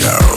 Show.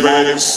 Graves.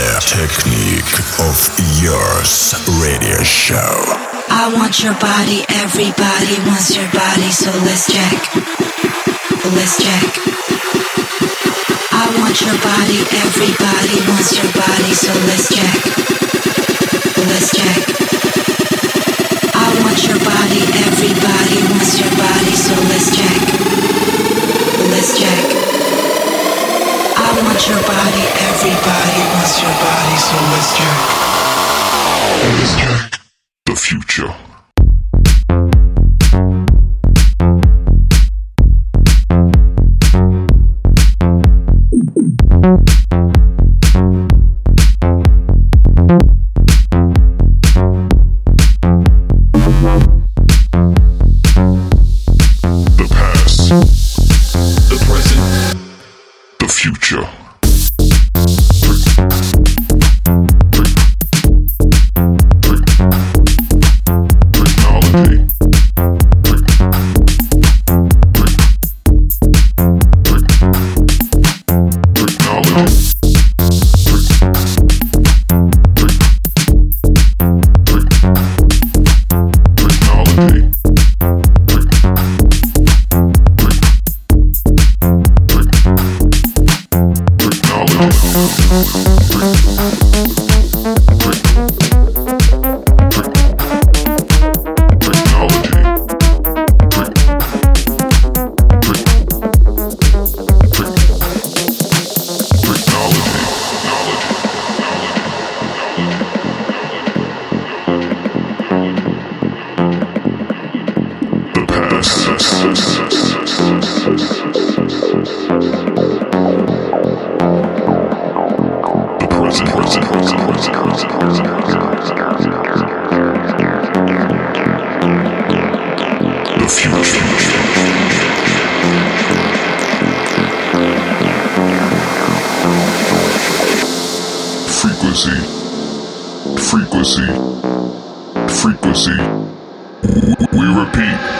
Technic of Youth radio show. I want your body, everybody wants your body, so let's check. Let's check. I want your body, everybody wants your body, so let's check. Let's check. I want your body, everybody wants your body, so let's check. Let's check want your body, everybody wants your body, so it's your. It's your. The future. frequency. Frequency. We repeat.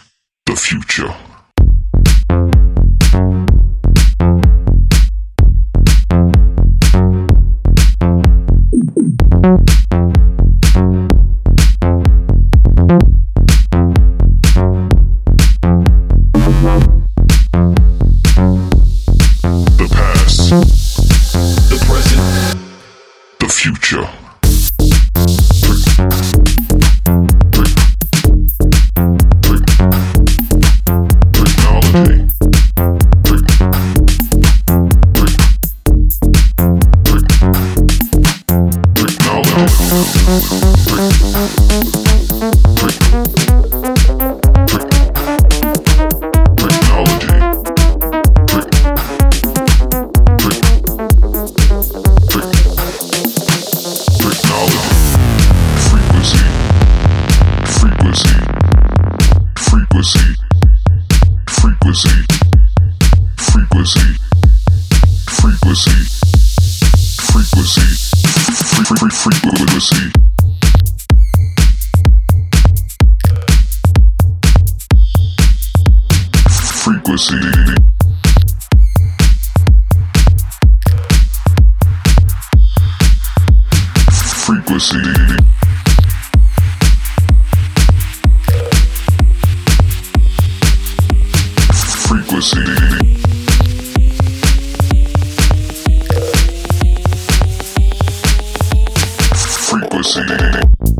Listen.